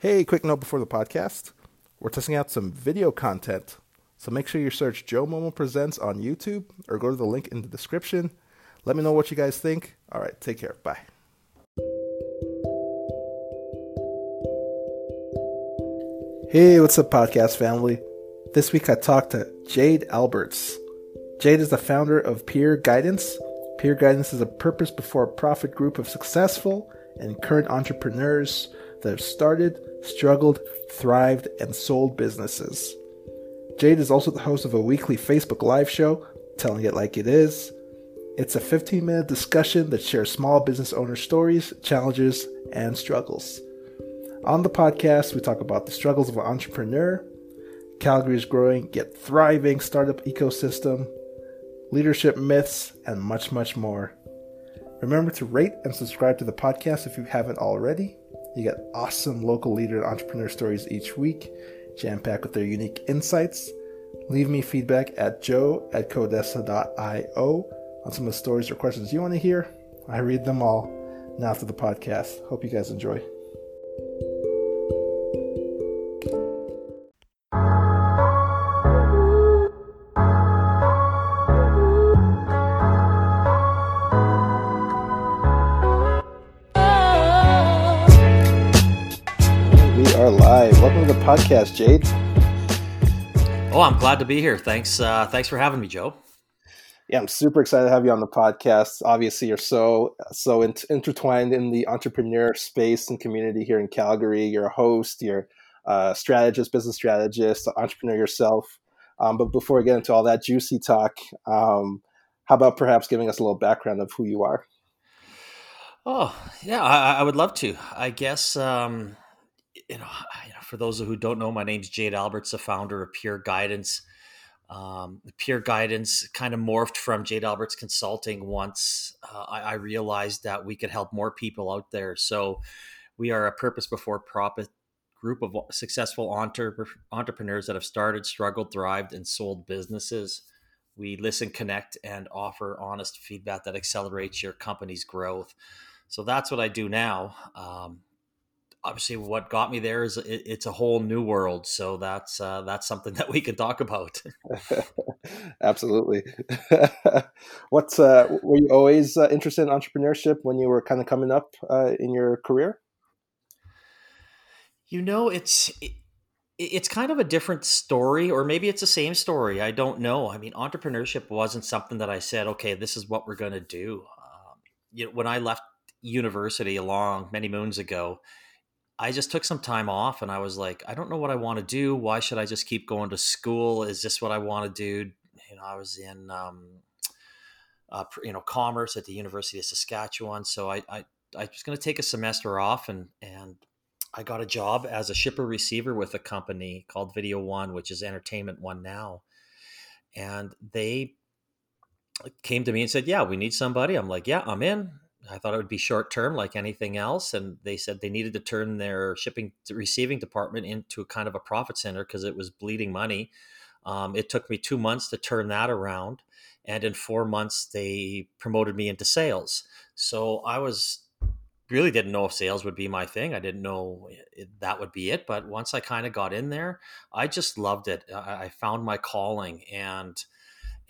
Hey, quick note before the podcast. We're testing out some video content. So make sure you search Joe Momo Presents on YouTube or go to the link in the description. Let me know what you guys think. All right, take care. Bye. Hey, what's up, podcast family? This week I talked to Jade Alberts. Jade is the founder of Peer Guidance. Peer Guidance is a purpose before profit group of successful and current entrepreneurs that have started, struggled, thrived, and sold businesses. Jade is also the host of a weekly Facebook Live show, Telling It Like It Is. It's a 15 minute discussion that shares small business owner stories, challenges, and struggles. On the podcast, we talk about the struggles of an entrepreneur, Calgary's growing yet thriving startup ecosystem, leadership myths, and much, much more. Remember to rate and subscribe to the podcast if you haven't already. You get awesome local leader and entrepreneur stories each week, jam packed with their unique insights. Leave me feedback at joe at codessa.io on some of the stories or questions you want to hear. I read them all now after the podcast. Hope you guys enjoy. Podcast, Jade. Oh, I'm glad to be here. Thanks, uh, thanks for having me, Joe. Yeah, I'm super excited to have you on the podcast. Obviously, you're so so int- intertwined in the entrepreneur space and community here in Calgary. You're a host, you're a strategist, business strategist, entrepreneur yourself. Um, but before we get into all that juicy talk, um, how about perhaps giving us a little background of who you are? Oh, yeah, I, I would love to. I guess um, you know, you know, for those who don't know, my name's Jade Alberts, the founder of Peer Guidance. Um, Peer Guidance kind of morphed from Jade Alberts Consulting once uh, I, I realized that we could help more people out there. So we are a purpose before profit group of successful entre- entrepreneurs that have started, struggled, thrived, and sold businesses. We listen, connect, and offer honest feedback that accelerates your company's growth. So that's what I do now. Um, obviously, what got me there is it, it's a whole new world. So that's uh, that's something that we can talk about. Absolutely. What's uh, were you always uh, interested in entrepreneurship when you were kind of coming up uh, in your career? You know, it's it, it's kind of a different story, or maybe it's the same story. I don't know. I mean, entrepreneurship wasn't something that I said, okay, this is what we're going to do. Um, you know, when I left university along many moons ago, I just took some time off and I was like, I don't know what I want to do. Why should I just keep going to school? Is this what I want to do? You know, I was in, um, uh, you know, commerce at the University of Saskatchewan. So I, I, I was going to take a semester off and, and I got a job as a shipper receiver with a company called Video One, which is Entertainment One now. And they came to me and said, Yeah, we need somebody. I'm like, Yeah, I'm in. I thought it would be short term like anything else. And they said they needed to turn their shipping receiving department into a kind of a profit center because it was bleeding money. Um, it took me two months to turn that around. And in four months, they promoted me into sales. So I was really didn't know if sales would be my thing. I didn't know it, that would be it. But once I kind of got in there, I just loved it. I, I found my calling and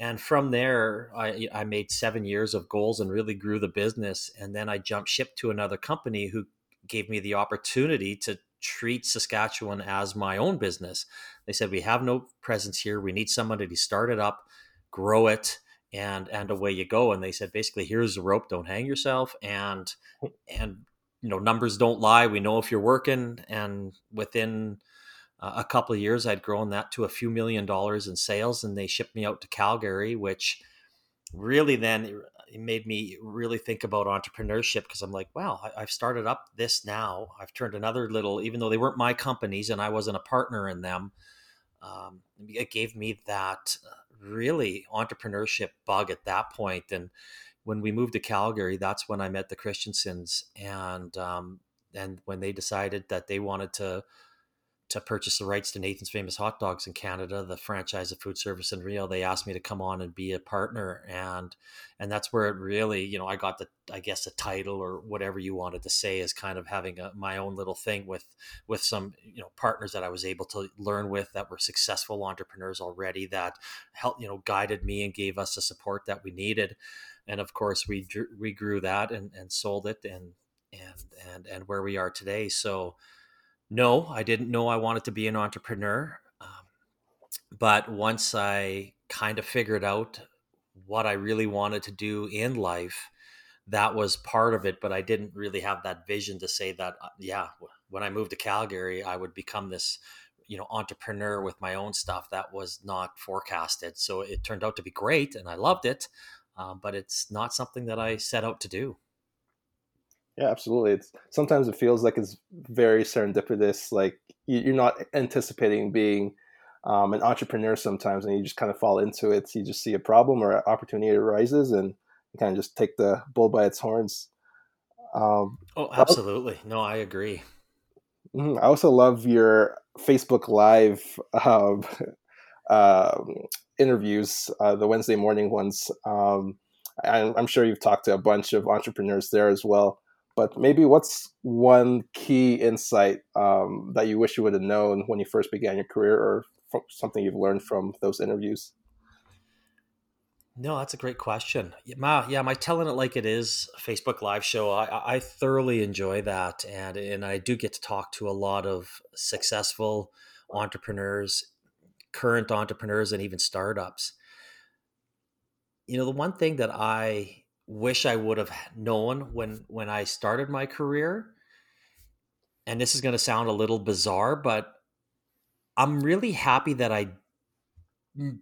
and from there I, I made seven years of goals and really grew the business. And then i jumped ship to another company who gave me the opportunity to treat saskatchewan as my own business. They said we have no presence here. We need somebody to start it up grow it and and away you go. And they said basically here's the rope. Don't hang yourself. And and you know numbers don't lie. We know if you're working and within a couple of years i'd grown that to a few million dollars in sales and they shipped me out to calgary which really then made me really think about entrepreneurship because i'm like wow I, have started up this now i've turned another little even though they weren't my companies and i wasn't a partner in them um, it gave me that uh, really entrepreneurship bug at that point. and when we moved to calgary that's when i met the christiansens and um, and when they decided that they wanted to to purchase the rights to Nathan's Famous Hot Dogs in Canada, the franchise of food service in Rio. They asked me to come on and be a partner, and and that's where it really, you know, I got the, I guess, the title or whatever you wanted to say is kind of having a, my own little thing with with some, you know, partners that I was able to learn with that were successful entrepreneurs already that helped, you know, guided me and gave us the support that we needed, and of course we we grew that and and sold it and and and and where we are today. So no, I didn't know I wanted to be an entrepreneur. Um, but once I kind of figured out what I really wanted to do in life, that was part of it. But I didn't really have that vision to say that, uh, yeah, when I moved to Calgary, I would become this, you know, entrepreneur with my own stuff. That was not forecasted. So it turned out to be great and I loved it. Um, but it's not something that I set out to do. Yeah, absolutely. It's sometimes it feels like it's very serendipitous. Like you're not anticipating being um, an entrepreneur sometimes, and you just kind of fall into it. You just see a problem or an opportunity arises, and you kind of just take the bull by its horns. Um, oh, absolutely. No, I agree. Mm-hmm, I also love your Facebook Live um, uh, interviews, uh, the Wednesday morning ones. Um, I'm sure you've talked to a bunch of entrepreneurs there as well but maybe what's one key insight um, that you wish you would have known when you first began your career or something you've learned from those interviews? No that's a great question. My, yeah my telling it like it is facebook live show I, I thoroughly enjoy that and and i do get to talk to a lot of successful entrepreneurs current entrepreneurs and even startups. You know the one thing that i wish I would have known when when I started my career. And this is going to sound a little bizarre, but I'm really happy that I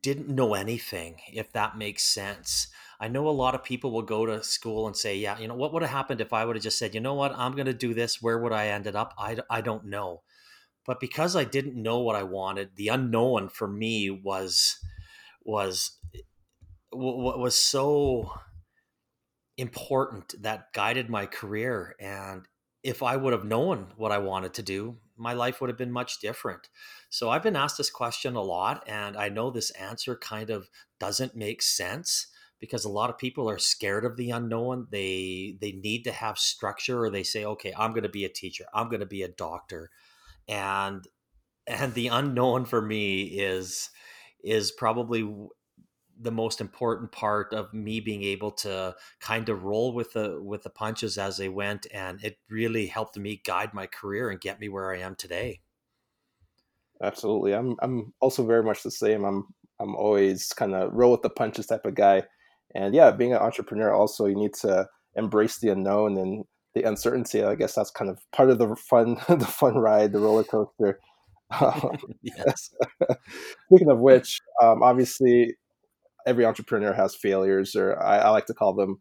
didn't know anything, if that makes sense. I know a lot of people will go to school and say, yeah, you know, what would have happened if I would have just said, you know what, I'm going to do this. Where would I ended up? I, I don't know. But because I didn't know what I wanted, the unknown for me was, was, what was so important that guided my career. And if I would have known what I wanted to do, my life would have been much different. So I've been asked this question a lot, and I know this answer kind of doesn't make sense because a lot of people are scared of the unknown. They they need to have structure, or they say, "Okay, I'm going to be a teacher. I'm going to be a doctor," and and the unknown for me is is probably the most important part of me being able to kind of roll with the with the punches as they went and it really helped me guide my career and get me where I am today. Absolutely. I'm I'm also very much the same. I'm I'm always kind of roll with the punches type of guy. And yeah, being an entrepreneur also you need to embrace the unknown and the uncertainty. I guess that's kind of part of the fun the fun ride, the roller coaster. Um, yes. Speaking of which, um, obviously every entrepreneur has failures, or I, I like to call them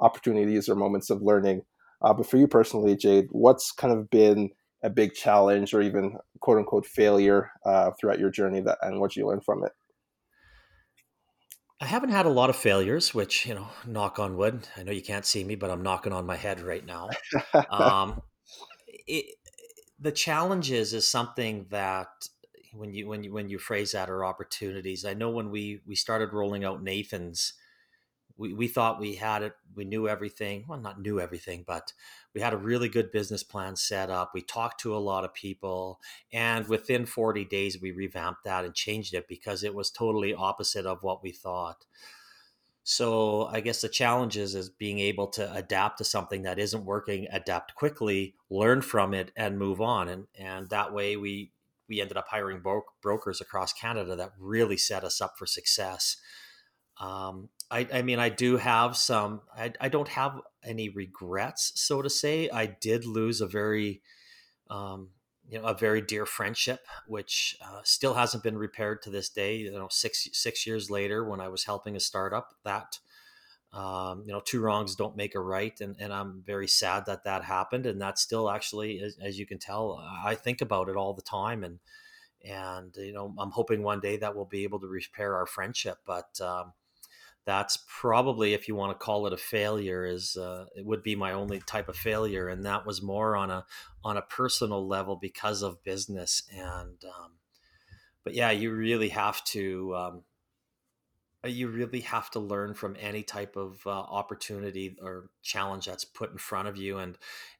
opportunities or moments of learning. Uh, but for you personally, Jade, what's kind of been a big challenge or even quote unquote failure uh, throughout your journey that and what you learned from it? I haven't had a lot of failures, which, you know, knock on wood. I know you can't see me, but I'm knocking on my head right now. um, it, the challenges is something that when you when you when you phrase that or opportunities. I know when we we started rolling out Nathan's, we, we thought we had it, we knew everything. Well, not knew everything, but we had a really good business plan set up. We talked to a lot of people, and within 40 days, we revamped that and changed it because it was totally opposite of what we thought. So I guess the challenge is, is being able to adapt to something that isn't working, adapt quickly, learn from it, and move on. And and that way we we ended up hiring bro- brokers across Canada that really set us up for success. Um, I, I, mean, I do have some. I, I, don't have any regrets, so to say. I did lose a very, um, you know, a very dear friendship, which uh, still hasn't been repaired to this day. You know, six six years later, when I was helping a startup, that um, you know, two wrongs don't make a right, and, and I'm very sad that that happened. And that's still actually, as, as you can tell, I think about it all the time, and and you know, I'm hoping one day that we'll be able to repair our friendship. But um, that's probably if you want to call it a failure is uh, it would be my only type of failure and that was more on a on a personal level because of business and um, but yeah you really have to um, you really have to learn from any type of uh, opportunity or challenge that's put in front of you and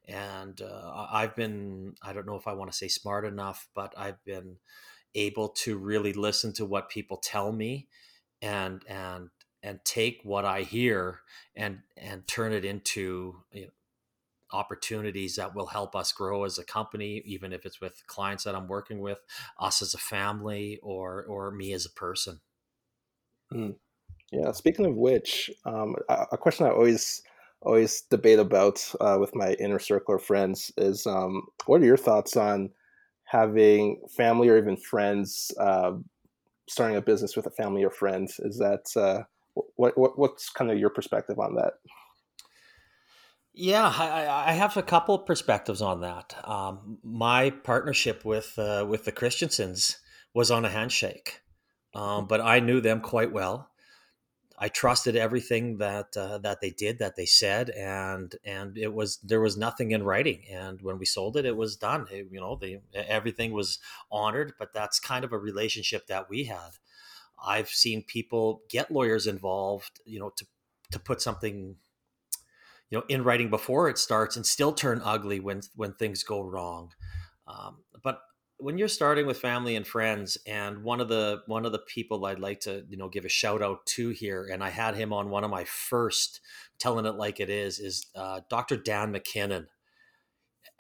and uh, i've been i don't know if i want to say smart enough but i've been able to really listen to what people tell me and and and take what i hear and and turn it into you know, opportunities that will help us grow as a company even if it's with clients that i'm working with us as a family or or me as a person Mm. Yeah. Speaking of which, um, a, a, question I always always debate about uh, with my inner circle of friends is, um, what are your thoughts on having family or even friends uh, starting a business with a family or friends? Is that uh, what, what what's kind of your perspective on that? Yeah, I, I, have a couple perspectives on that. Um, my partnership with uh, with the Christensens was on a handshake um, but I knew them quite well. I trusted everything that uh, that they did, that they said, and and it was there was nothing in writing. And when we sold it, it was done. It, you know, the everything was honored. But that's kind of a relationship that we had. I've seen people get lawyers involved, you know, to to put something, you know, in writing before it starts, and still turn ugly when when things go wrong. Um, but when you're starting with family and friends and one of the one of the people i'd like to you know give a shout out to here and i had him on one of my first telling it like it is is uh, dr dan mckinnon.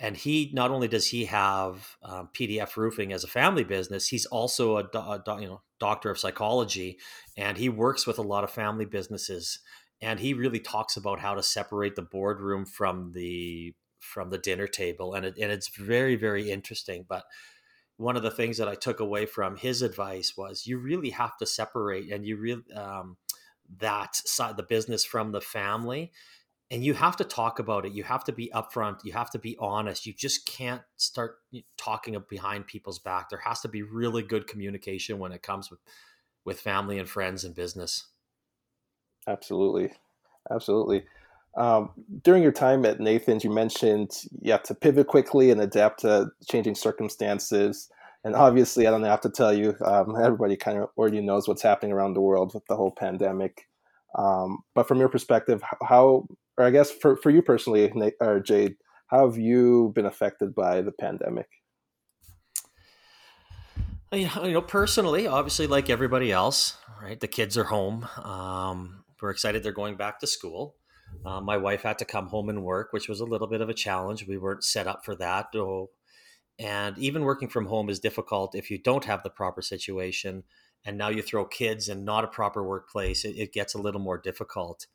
And he not only does he have um, pdf roofing as a family business he's also a, a you know doctor of psychology and he works with a lot of family businesses and he really talks about how to separate the boardroom from the from the dinner table and it, and it's very very interesting but one of the things that I took away from his advice was you really have to separate and you really um, that side the business from the family and you have to talk about it. You have to be upfront. You have to be honest. You just can't start talking behind people's back. There has to be really good communication when it comes with with family and friends and business. Absolutely. Absolutely um, during your time at Nathan's, you mentioned you have to pivot quickly and adapt to changing circumstances. And obviously, I don't have to tell you, um, everybody kind of already knows what's happening around the world with the whole pandemic. Um, but from your perspective, how, or I guess for, for you personally, Nate, or Jade, how have you been affected by the pandemic? You know, personally, obviously, like everybody else, right? The kids are home. Um, we're excited they're going back to school. Uh, my wife had to come home and work, which was a little bit of a challenge. We weren't set up for that. Oh, and even working from home is difficult if you don't have the proper situation. And now you throw kids and not a proper workplace, it, it gets a little more difficult.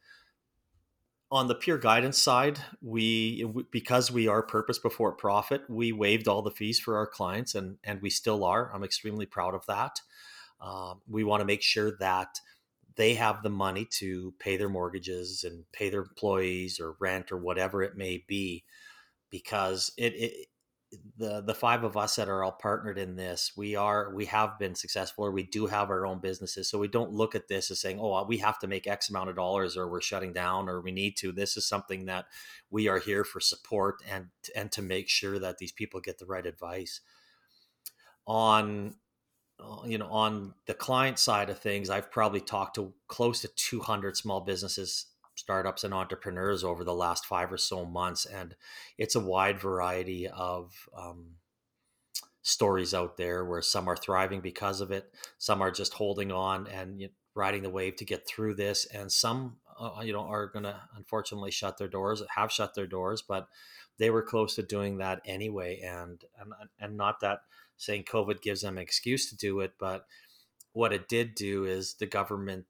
On the Peer Guidance side, we because we are purpose before profit, we waived all the fees for our clients, and and we still are. I'm extremely proud of that. Um, we want to make sure that they have the money to pay their mortgages and pay their employees or rent or whatever it may be because it, it the the five of us that are all partnered in this we are we have been successful or we do have our own businesses. So we don't look at this as saying oh we have to make x amount of dollars or we're shutting down or we need to. This is something that we are here for support and and to make sure that these people get the right advice. On you know, on the client side of things, I've probably talked to close to 200 small businesses, startups, and entrepreneurs over the last five or so months, and it's a wide variety of um, stories out there where some are thriving because of it, some are just holding on and you know, riding the wave to get through this, and some, uh, you know, are going to unfortunately shut their doors, have shut their doors, but they were close to doing that anyway, and and and not that saying COVID gives them an excuse to do it. But what it did do is the government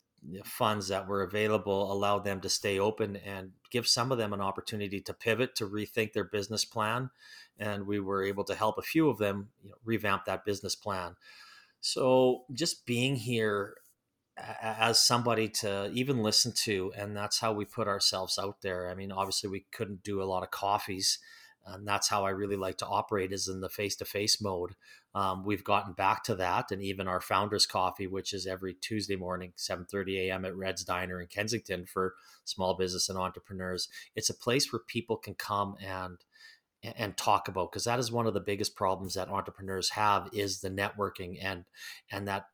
funds that were available allowed them to stay open and give some of them an opportunity to pivot to rethink their business plan and we were able to help a few of them you know, revamp that business plan so just being here as somebody to even listen to and that's how we put ourselves out there i mean obviously we couldn't do a lot of coffees and that's how I really like to operate is in the face to face mode. Um, we've gotten back to that, and even our founders coffee, which is every Tuesday morning, seven thirty a.m. at Red's Diner in Kensington for small business and entrepreneurs. It's a place where people can come and and talk about because that is one of the biggest problems that entrepreneurs have is the networking and and that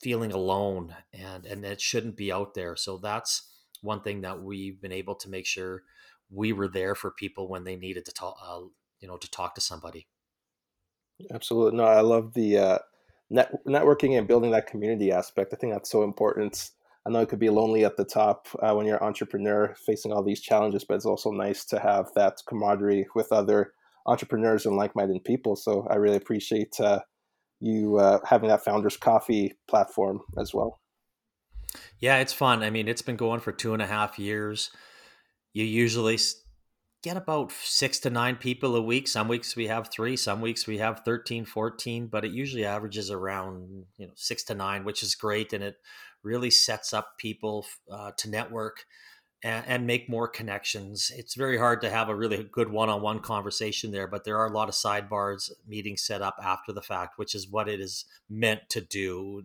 feeling alone and and it shouldn't be out there so that's one thing that we've been able to make sure we were there for people when they needed to talk, uh, you know, to talk to somebody. Absolutely. No, I love the uh, net, networking and building that community aspect. I think that's so important. I know it could be lonely at the top uh, when you're an entrepreneur facing all these challenges, but it's also nice to have that camaraderie with other entrepreneurs and like-minded people. So I really appreciate uh, you uh, having that Founders Coffee platform as well. Yeah, it's fun. I mean, it's been going for two and a half years you usually get about six to nine people a week. Some weeks we have three, some weeks we have 13, 14, but it usually averages around, you know, six to nine, which is great. And it really sets up people uh, to network and, and, make more connections. It's very hard to have a really good one on one conversation there, but there are a lot of sidebars meetings set up after the fact, which is what it is meant to do.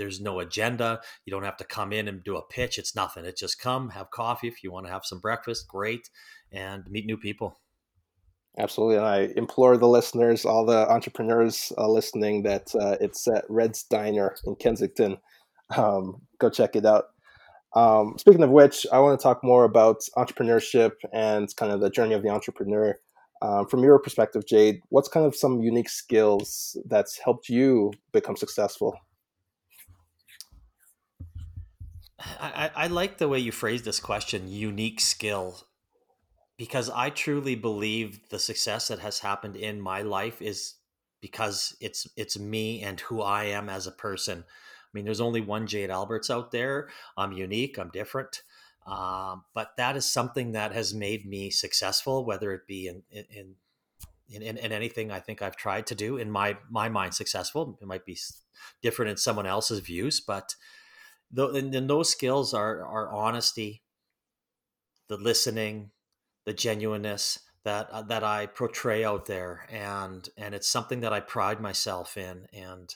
There's no agenda. You don't have to come in and do a pitch. It's nothing. It's just come, have coffee. If you want to have some breakfast, great, and meet new people. Absolutely. And I implore the listeners, all the entrepreneurs uh, listening, that uh, it's at Red's Diner in Kensington. Um, go check it out. Um, speaking of which, I want to talk more about entrepreneurship and kind of the journey of the entrepreneur. Um, from your perspective, Jade, what's kind of some unique skills that's helped you become successful? I, I like the way you phrased this question unique skill because I truly believe the success that has happened in my life is because it's it's me and who I am as a person. I mean, there's only one Jade Alberts out there. I'm unique. I'm different. Um, but that is something that has made me successful, whether it be in in, in in, in anything I think I've tried to do. In my my mind, successful. It might be different in someone else's views, but and, and those skills are are honesty, the listening, the genuineness that uh, that I portray out there, and and it's something that I pride myself in, and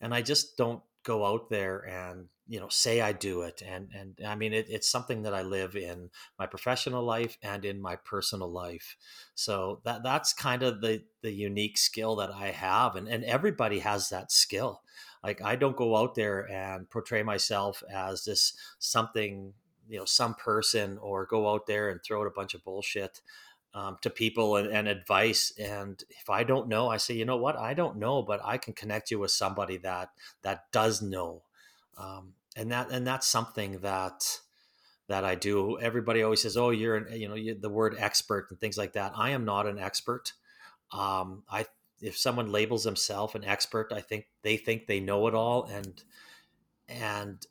and I just don't go out there and you know say I do it, and and I mean it, it's something that I live in my professional life and in my personal life. So that that's kind of the the unique skill that I have, and and everybody has that skill like I don't go out there and portray myself as this something, you know, some person or go out there and throw out a bunch of bullshit um, to people and, and, advice. And if I don't know, I say, you know what, I don't know, but I can connect you with somebody that that does know. Um, and that and that's something that that I do. Everybody always says, "Oh, you're an, you know the word expert and things like that." I am not an expert. Um, I if someone labels themselves an expert, I think they think they know it all, and and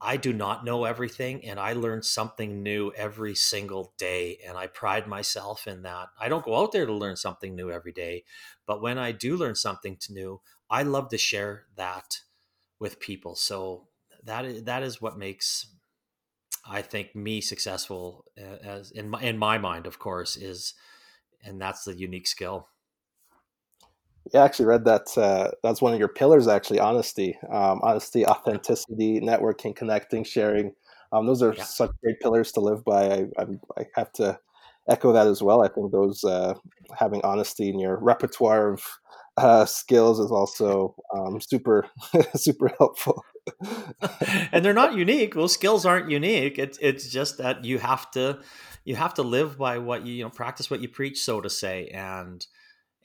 I do not know everything, and I learn something new every single day, and I pride myself in that. I don't go out there to learn something new every day, but when I do learn something new, I love to share that with people. So that is, that is what makes I think me successful as in my in my mind, of course, is and that's the unique skill. Yeah, I actually read that. Uh, that's one of your pillars, actually. Honesty, um, honesty, authenticity, networking, connecting, sharing. Um, those are yeah. such great pillars to live by. I, I, I, have to echo that as well. I think those uh, having honesty in your repertoire of uh, skills is also um, super, super helpful. and they're not unique. Those skills aren't unique. It's it's just that you have to you have to live by what you you know practice what you preach, so to say, and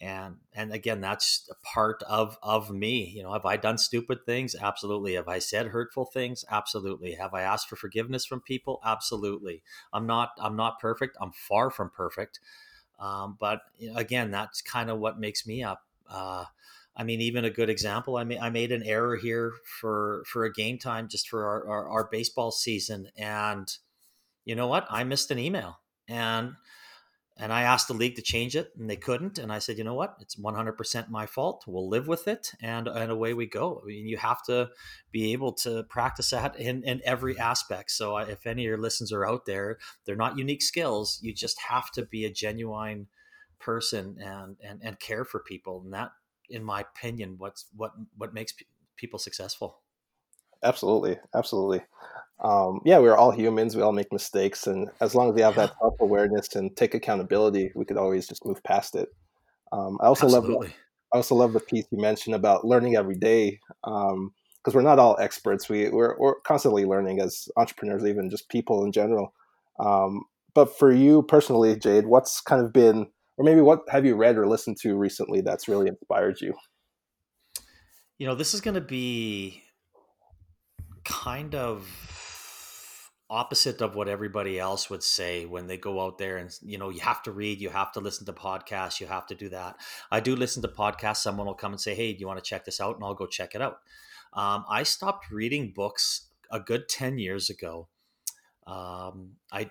and and again that's a part of of me you know have i done stupid things? Absolutely. Have i said hurtful things? Absolutely. Have i asked for forgiveness from people? Absolutely. I'm not i'm not perfect. I'm far from perfect. Um, but again that's kind of what makes me up. Uh, i mean even a good example i mean i made an error here for for a game time just for our, our, our baseball season. And you know what? I missed an email. And and I asked the league to change it, and they couldn't. And I said, you know what? It's 100% my fault. We'll live with it, and and away we go. I mean, you have to be able to practice that in, in every aspect. So, uh, if any of your listeners are out there, they're not unique skills. You just have to be a genuine person and and and care for people and that in my opinion what's what what makes pe- people successful absolutely absolutely um, yeah we're all humans we all make mistakes and as long as we have that self-awareness and take accountability we could always just move past it um, i also absolutely. love I also love the piece you mentioned about learning every day because um, we're not all experts. We we're, we're constantly learning as entrepreneurs, even just people in general. Um, but for you personally, Jade, what's kind of been, or maybe what have you read or listened to recently that's really inspired you? You know, this is going to be kind of opposite of what everybody else would say when they go out there and you know you have to read you have to listen to podcasts you have to do that. I do listen to podcasts. Someone will come and say hey do you want to check this out? And i'll go check it out. Um, i stopped reading books a good 10 years ago. Um, i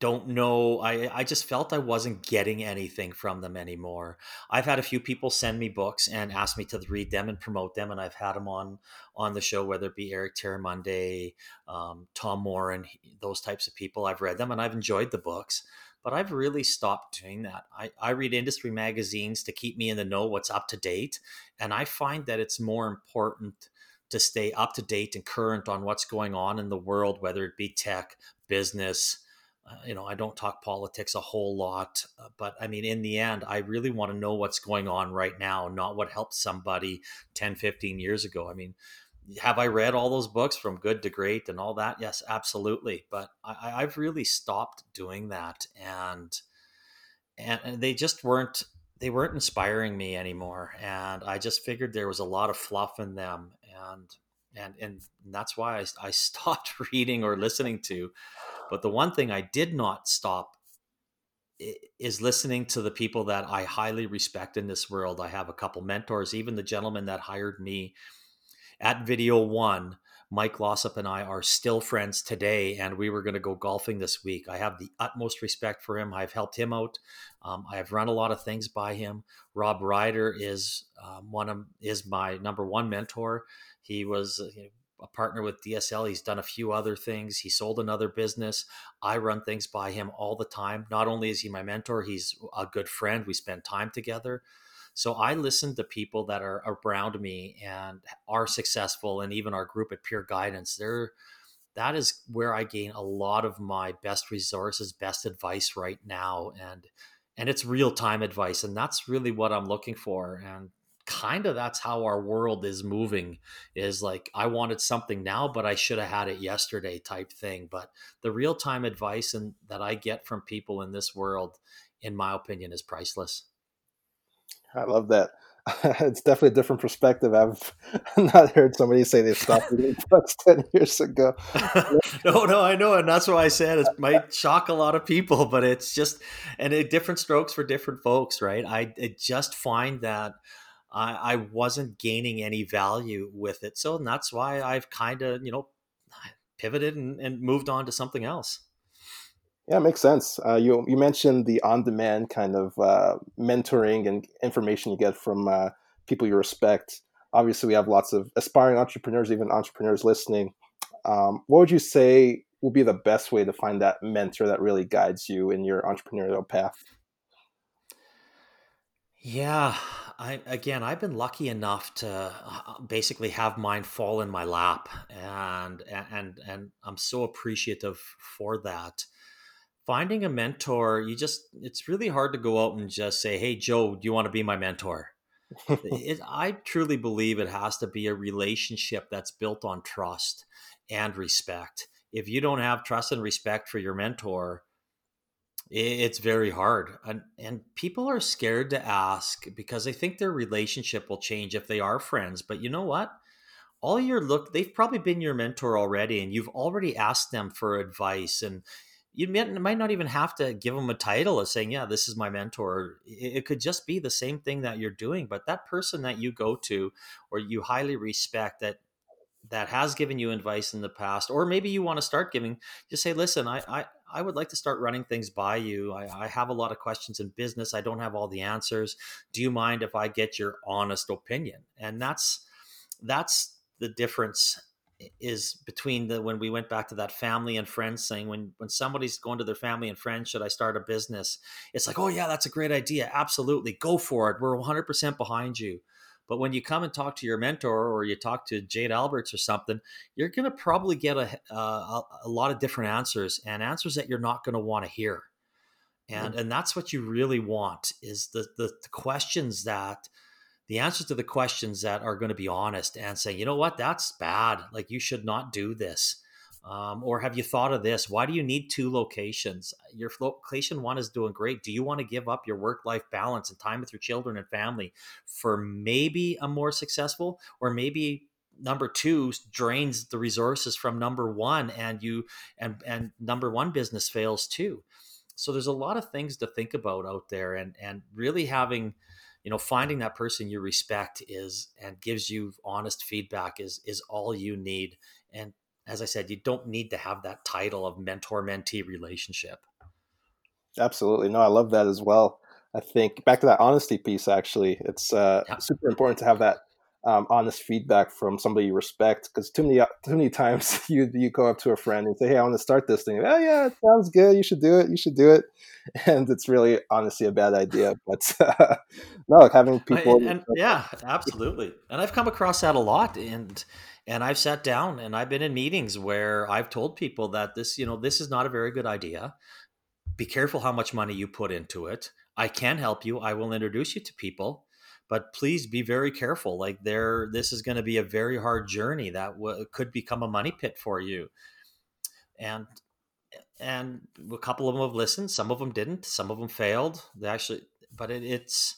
don't know. I, I just felt I wasn't getting anything from them anymore. I've had a few people send me books and ask me to read them and promote them, and I've had them on on the show, whether it be Eric Tiramonde, um, Tom Moore, and those types of people. I've read them and I've enjoyed the books, but I've really stopped doing that. I, I read industry magazines to keep me in the know, what's up to date, and I find that it's more important to stay up to date and current on what's going on in the world, whether it be tech, business uh, you know, I don't talk politics a whole lot, uh, but I mean, in the end, I really want to know what's going on right now, not what helped somebody 10, 15 years ago. I mean, have I read all those books from good to great and all that? Yes, absolutely. But I, have really stopped doing that, and, and and they just weren't they weren't inspiring me anymore. And I just figured there was a lot of fluff in them, and and and that's why I, I stopped reading or listening to but the one thing I did not stop is listening to the people that I highly respect in this world. I have a couple mentors, even the gentleman that hired me at Video One. Mike Glossop and I are still friends today, and we were going to go golfing this week. I have the utmost respect for him. I've helped him out. Um, I've run a lot of things by him. Rob Ryder is um, one of is my number one mentor. He was uh, you know, a partner with DSL. He's done a few other things. He sold another business. I run things by him all the time. Not only is he my mentor, he's a good friend. We spend time together. So I listen to people that are around me and are successful, and even our group at Peer Guidance. They're that is where I gain a lot of my best resources, best advice right now, and and it's real time advice, and that's really what I'm looking for. And kind of that's how our world is moving is like i wanted something now but i should have had it yesterday type thing but the real-time advice and that i get from people in this world in my opinion is priceless. I love that. It's definitely a different perspective. I've not heard somebody say they stopped reading books 10 years ago. No no i know and that's why i said it might shock a lot of people but it's just and it, different strokes for different folks right? I, I just find that I, I wasn't gaining any value with it. So that's why I've kind of, you know, pivoted and, and, moved on to something else. Yeah, it makes sense. Uh, you you mentioned the on-demand kind of uh, mentoring and information you get from uh, people you respect. Obviously, we have lots of aspiring entrepreneurs, even entrepreneurs listening. Um, what would you say will be the best way to find that mentor that really guides you in your entrepreneurial path? Yeah, I again, I've been lucky enough to uh, basically have mine fall in my lap, and and and I'm so appreciative for that. Finding a mentor, you just it's really hard to go out and just say, "Hey, Joe, do you want to be my mentor?" it, I truly believe it has to be a relationship that's built on trust and respect. If you don't have trust and respect for your mentor, it's very hard. And, and people are scared to ask because they think their relationship will change if they are friends. But you know what? All your look, they've probably been your mentor already, and you've already asked them for advice. And you might not even have to give them a title of saying, Yeah, this is my mentor. It could just be the same thing that you're doing. But that person that you go to or you highly respect that that has given you advice in the past, or maybe you want to start giving, just say, listen, I, I, I would like to start running things by you. I, I, have a lot of questions in business. I don't have all the answers. Do you mind if I get your honest opinion? And that's that's the difference is between the when we went back to that family and friends thing when when somebody's going to their family and friends should i start a business it's like oh yeah that's a great idea absolutely go for it we're 100% behind you but when you come and talk to your mentor or you talk to jade alberts or something you're going to probably get a, uh, a, a lot of different answers and answers that you're not going to want to hear and and that's what you really want is the, the the questions that the answers to the questions that are going to be honest and say, you know what, that's bad. Like you should not do this. Um, or have you thought of this? Why do you need two locations? Your location one is doing great. Do you want to give up your work life balance and time with your children and family for maybe a more successful, or maybe number two drains the resources from number one, and you and and number one business fails too. So there's a lot of things to think about out there, and and really having you know finding that person you respect is and gives you honest feedback is is all you need and as i said you don't need to have that title of mentor mentee relationship. Absolutely. No i love that as well. I think back to that honesty piece actually it's uh, yeah. super important to have that um, honest feedback from somebody you respect because too many too many times you you go up to a friend and say hey i want to start this thing. Oh yeah it sounds good. You should do it. You should do it. And it's really honestly a bad idea. But uh, no having people and, and, yeah absolutely. And i've come across that a lot and and i've sat down and i've been in meetings where i've told people that this you know this is not a very good idea. Be careful how much money you put into it. I can help you. I will introduce you to people. But please be very careful. Like there this is going to be a very hard journey that w- could become a money pit for you. And and a couple of them have listened. Some of them didn't. Some of them failed. They actually but it, it's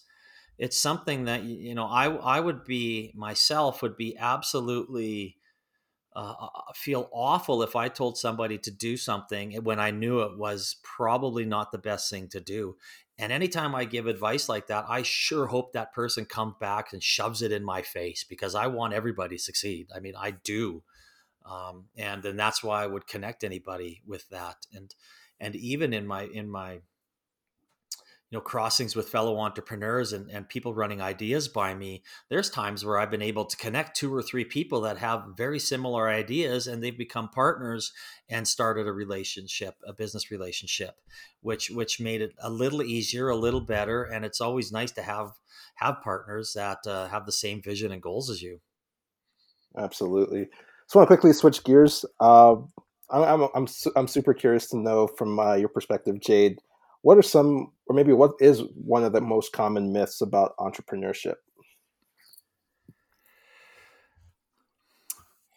it's something that you know i i would be myself would be absolutely uh, uh, uh, feel awful if I told somebody to do something when I knew it was probably not the best thing to do. And anytime I give advice like that, I sure hope that person comes back and shoves it in my face because I want everybody to succeed. I mean, I do. Um, and then that's why I would connect anybody with that. And, and even in my, in my you know crossings with fellow entrepreneurs and, and people running ideas by me there's times where i've been able to connect two or three people that have very similar ideas and they've become partners and started a relationship a business relationship which which made it a little easier a little better and it's always nice to have have partners that uh, have the same vision and goals as you. Absolutely. So i want to quickly switch gears uh, I'm, I'm, I'm, I'm super curious to know from uh, your perspective jade what are some, or maybe what is one of the most common myths about entrepreneurship?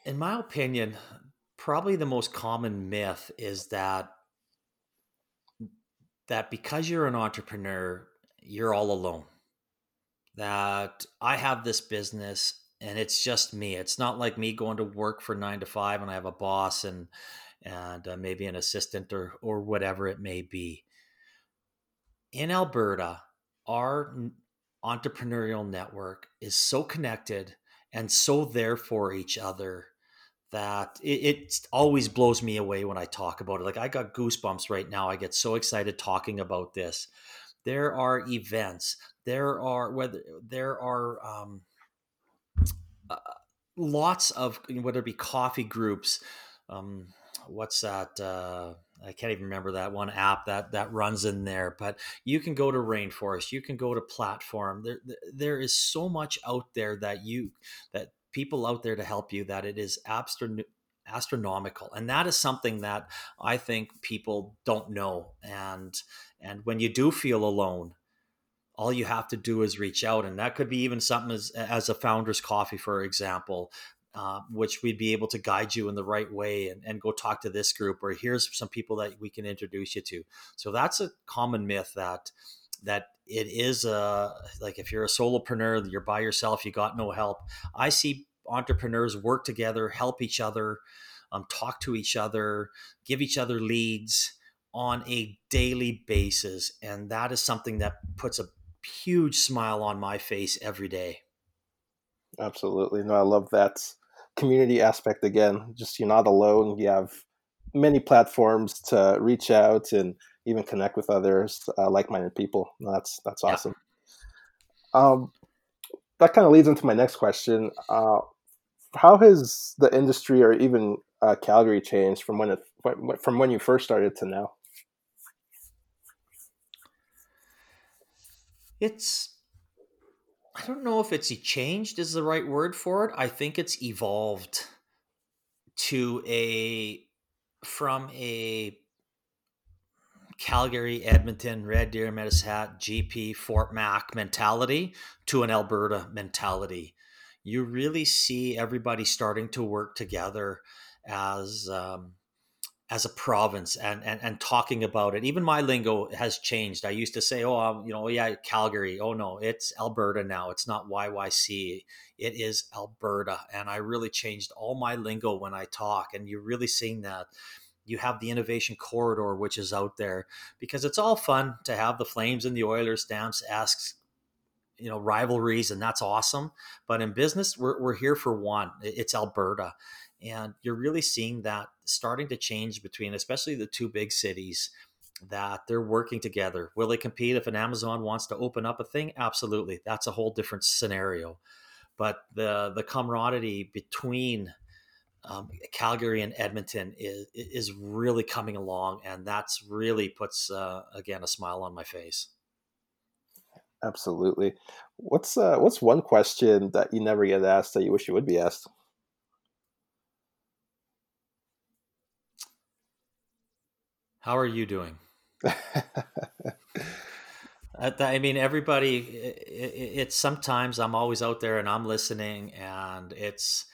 In my opinion, probably the most common myth is that that because you're an entrepreneur, you're all alone. That I have this business and it's just me. It's not like me going to work for nine to five and I have a boss and and uh, maybe an assistant or or whatever it may be in Alberta, our entrepreneurial network is so connected and so there for each other that it, it, always blows me away when I talk about it. Like I got goosebumps right now. I get so excited talking about this. There are events. There are whether there are um, uh, lots of whether it be coffee groups. Um, what's that? Uh, I can't even remember that one app that that runs in there. But you can go to Rainforest, you can go to Platform. There there is so much out there that you that people out there to help you that it is astronomical and that is something that i think people don't know and and when you do feel alone all you have to do is reach out and that could be even something as as a founder's coffee for example uh, which we'd be able to guide you in the right way and, and go talk to this group or here's some people that we can introduce you to. So that's a common myth that that it is a like if you're a solopreneur you're by yourself you got no help. I see entrepreneurs work together help each other um, talk to each other give each other leads on a daily basis. And that is something that puts a huge smile on my face every day. Absolutely. No i love that community aspect again. Just you're not alone. You have many platforms to reach out and even connect with others, uh, like-minded people. That's that's awesome. Yeah. Um, that kind of leads into my next question. Uh, how has the industry or even uh, Calgary changed from when it from when you first started to now? It's I don't know if it's changed is the right word for it. I think it's evolved to a from a Calgary, Edmonton, Red Deer, Medicine Hat, GP, Fort Mac mentality to an Alberta mentality. You really see everybody starting to work together as um, as a province and, and and talking about it. Even my lingo has changed. I used to say, "Oh, um, you know, yeah, Calgary." Oh no, it's Alberta now. It's not YYC. It is Alberta, and I really changed all my lingo when I talk. And you're really seeing that. You have the innovation corridor, which is out there because it's all fun to have the Flames and the Oilers stamps Esks you know rivalries and that's awesome but in business we're, we're here for one it's alberta and you're really seeing that starting to change between, especially the two big cities, that they're working together. Will they compete if an Amazon wants to open up a thing? Absolutely. That's a whole different scenario. But the the camaraderie between um, Calgary and Edmonton is is really coming along, and that's really puts uh, again a smile on my face. Absolutely. What's uh, what's one question that you never get asked that you wish you would be asked? How are you doing? I mean, everybody. It's sometimes I'm always out there and I'm listening, and it's,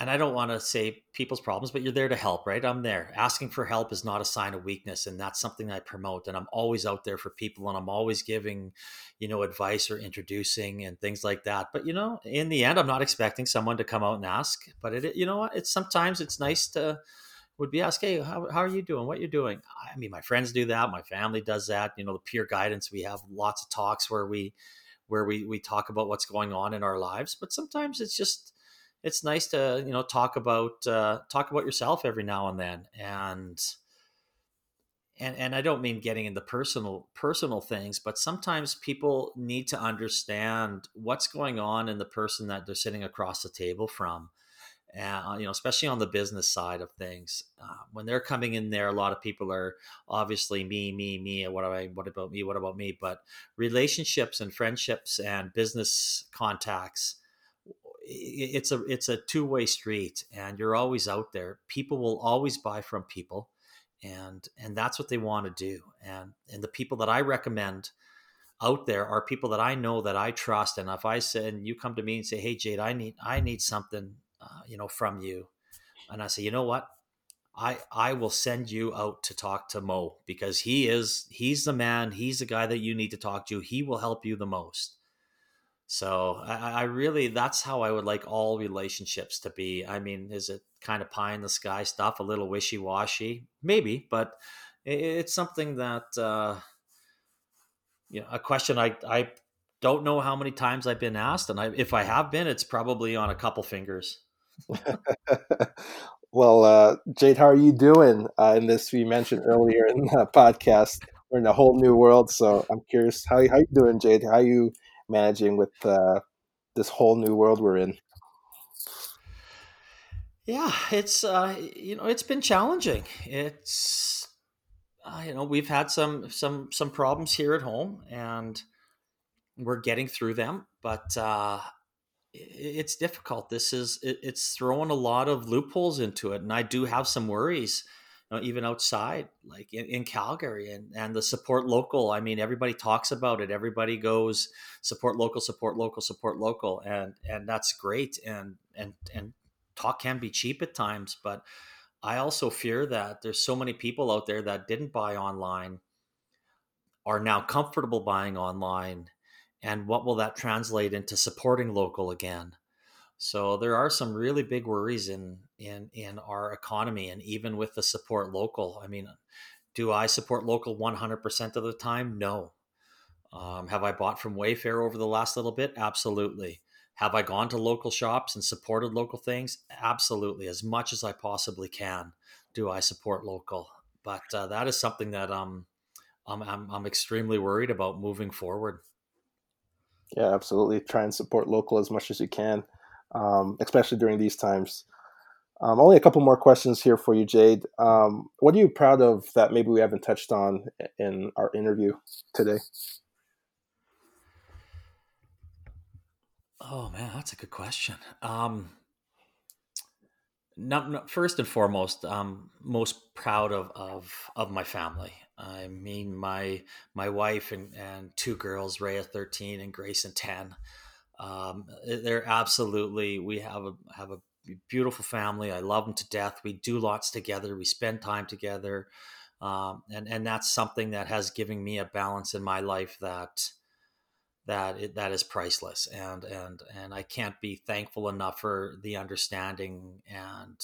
and I don't want to say people's problems, but you're there to help, right? I'm there. Asking for help is not a sign of weakness, and that's something I promote. And I'm always out there for people, and I'm always giving, you know, advice or introducing and things like that. But you know, in the end, I'm not expecting someone to come out and ask. But it, you know, what? It's sometimes it's nice to would be asked, "Hey, how, how are you doing? What you're doing?" I mean, my friends do that. My family does that. You know, the peer guidance. We have lots of talks where we where we we talk about what's going on in our lives. But sometimes it's just it's nice to you know talk about uh, talk about yourself every now and then and and and I don't mean getting into personal personal things, but sometimes people need to understand what's going on in the person that they're sitting across the table from uh, you know, especially on the business side of things. Uh, when they're coming in there, a lot of people are obviously me, me, me. What I? What about me? What about me? But relationships and friendships and business contacts, it's a it's a two way street, and you're always out there. People will always buy from people, and and that's what they want to do. And and the people that I recommend out there are people that I know that I trust. And if I said you come to me and say, "Hey, Jade, I need I need something uh, you know, from you. And I say, you know what? I I will send you out to talk to Mo because he is he's the man. He's the guy that you need to talk to. He will help you the most. So I, I really that's how I would like all relationships to be. I mean, is it kind of pie in the sky stuff, a little wishy washy, maybe, but it, it's something that uh, you know a question I I don't know how many times I've been asked, and I, if I have been, it's probably on a couple fingers. well, uh, Jade, how are you doing uh, in this? We mentioned earlier in the podcast, we're in a whole new world. So I'm curious, how how you doing, Jade? How you managing with uh, this whole new world we're in? Yeah, it's uh, you know it's been challenging. It's uh, you know we've had some some some problems here at home, and we're getting through them. But uh, it's difficult. This is it, it's throwing a lot of loopholes into it, and I do have some worries, you know, even outside, like in, in, Calgary and and the support local. I mean, everybody talks about it. Everybody goes support local, support local, support local, and and that's great. And and and talk can be cheap at times, but I also fear that there's so many people out there that didn't buy online are now comfortable buying online and what will that translate into supporting local again? So there are some really big worries in in in our economy and even with the support local. I mean do i support local 100% of the time? No. Um, have i bought from wayfair over the last little bit? Absolutely. Have i gone to local shops and supported local things? Absolutely as much as i possibly can do i support local. But uh, that is something that um, I'm, I'm, I'm extremely worried about moving forward yeah, absolutely. Try and support local as much as you can. um, especially during these times. Um, only a couple more questions here for you, Jade. Um, what are you proud of that maybe we haven't touched on in our interview today? Oh man, that's a good question. Um, not, not, first and foremost, I'm most proud of, of of my family. I mean, my my wife and, and two girls, Rhea thirteen and Grayson ten. Um, they're absolutely. We have a have a beautiful family. I love them to death. We do lots together. We spend time together, um, and and that's something that has given me a balance in my life that that it, that is priceless. And and and I can't be thankful enough for the understanding and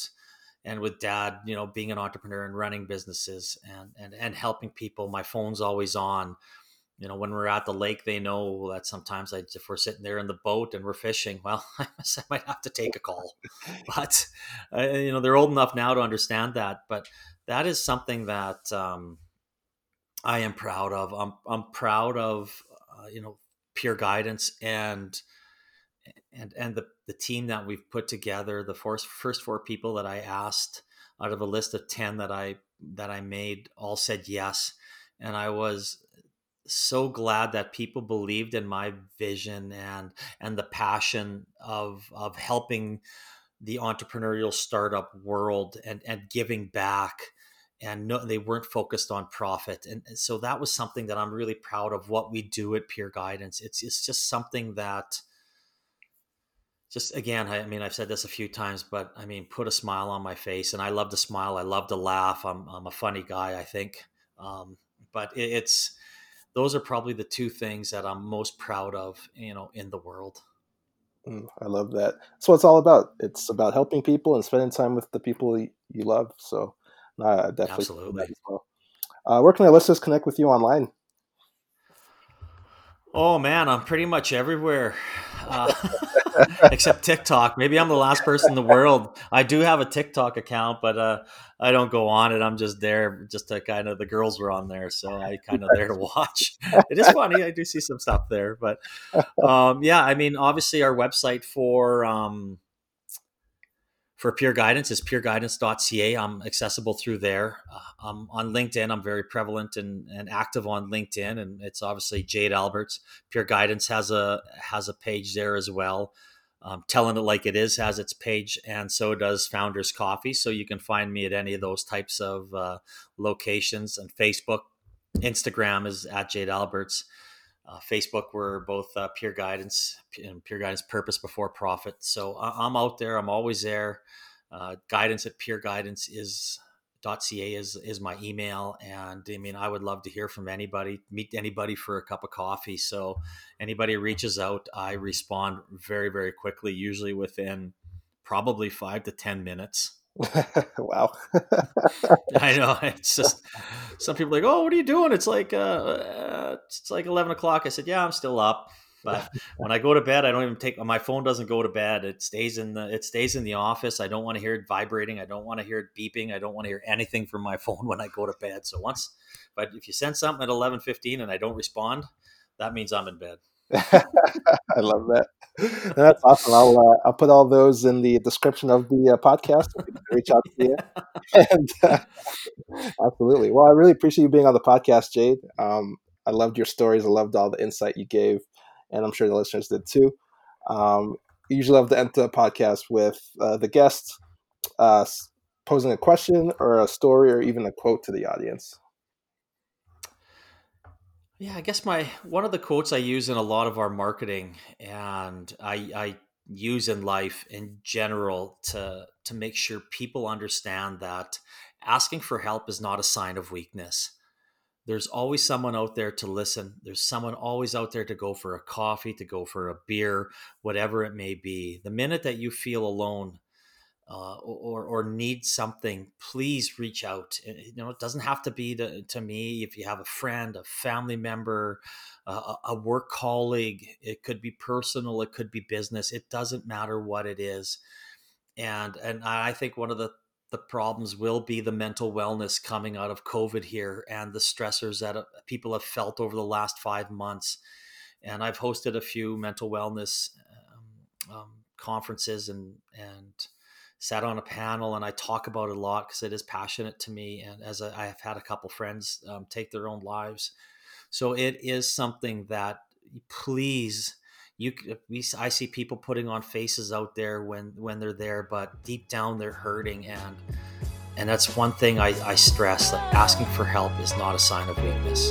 and with dad you know being an entrepreneur and running businesses and and and helping people my phone's always on you know, when we're at the lake, they know that sometimes I, if we're sitting there in the boat and we're fishing, well, I might have to take a call. But, uh, you know, they're old enough now to understand that. But that is something that um, I am proud of. I'm, I'm proud of, uh, you know, peer Guidance and and and the, the team that we've put together the first first four people that i asked out of a list of 10 that i that i made all said yes. And i was so glad that people believed in my vision and and the passion of of helping the entrepreneurial startup world and and giving back. And no, they weren't focused on profit. And so that was something that i'm really proud of what we do at peer Guidance. It's it's just something that just again i mean i've said this a few times but i mean put a smile on my face and i love to smile i love to laugh i'm, I'm a funny guy i think um, but it, it's those are probably the two things that I'm most proud of, you know, in the world. Mm, I love that. That's what it's all about. It's about helping people and spending time with the people you love. So, uh, definitely. Absolutely. Well. Uh, where can our listeners connect with you online? Oh man, I'm pretty much everywhere. Uh, except TikTok. Maybe I'm the last person in the world. I do have a TikTok account, but uh, I don't go on it. I'm just there, just to kind of the girls were on there, so I kind of there to watch. It is funny. I do see some stuff there, but um, yeah, I mean, obviously, our website for um, for Peer Guidance is peerguidance.ca. I'm accessible through there. Uh, I'm on LinkedIn. I'm very prevalent and, and active on LinkedIn, and it's obviously Jade Alberts. Peer Guidance has a has a page there as well. Um, Telling it like it is has its page, and so does Founders Coffee. So you can find me at any of those types of uh, locations. And Facebook, Instagram is at Jade Alberts. Uh, Facebook, we're both uh, Peer Guidance and Peer Guidance Purpose Before Profit. So I- am out there. I'm always there. Uh, guidance at Peer Guidance is .ca is is my email, and I mean I would love to hear from anybody, meet anybody for a cup of coffee. So anybody reaches out, I respond very very quickly, usually within probably five to ten minutes. wow. I know. It's just some people like, oh, what are you doing? It's like uh, uh, it's like eleven o'clock. I said, yeah, I'm still up. But when I go to bed, I don't even take my phone. Doesn't go to bed. It stays in the it stays in the office. I don't want to hear it vibrating. I don't want to hear it beeping. I don't want to hear anything from my phone when I go to bed. So once, but if you send something at eleven fifteen and I don't respond, that means I'm in bed. I love that. That's awesome. I'll uh, I'll put all those in the description of the uh, podcast. reach out to you. and, uh, absolutely. Well, I really appreciate you being on the podcast, Jade. Um, I loved your stories. I loved all the insight you gave, and I'm sure the listeners did too. Um, usually love to end the podcast with uh, the guest uh, posing a question or a story or even a quote to the audience. Yeah, I guess my one of the quotes I use in a lot of our marketing and I, I use in life in general to to make sure people understand that asking for help is not a sign of weakness. There's always someone out there to listen. There's someone always out there to go for a coffee, to go for a beer, whatever it may be. The minute that you feel alone, uh, or or need something, please reach out. You know, it doesn't have to be to, to me. If you have a friend, a family member, uh, a work colleague, it could be personal, it could be business. It doesn't matter what it is. And and I think one of the the problems will be the mental wellness coming out of COVID here and the stressors that uh, people have felt over the last five months. And I've hosted a few mental wellness um, um, conferences and and sat on a panel and I talk about it a lot because it is passionate to me. And as I, have had a couple friends um, take their own lives, so it is something that please you we I see people putting on faces out there when when they're there, but deep down they're hurting and and that's one thing I, I stress that asking for help is not a sign of weakness.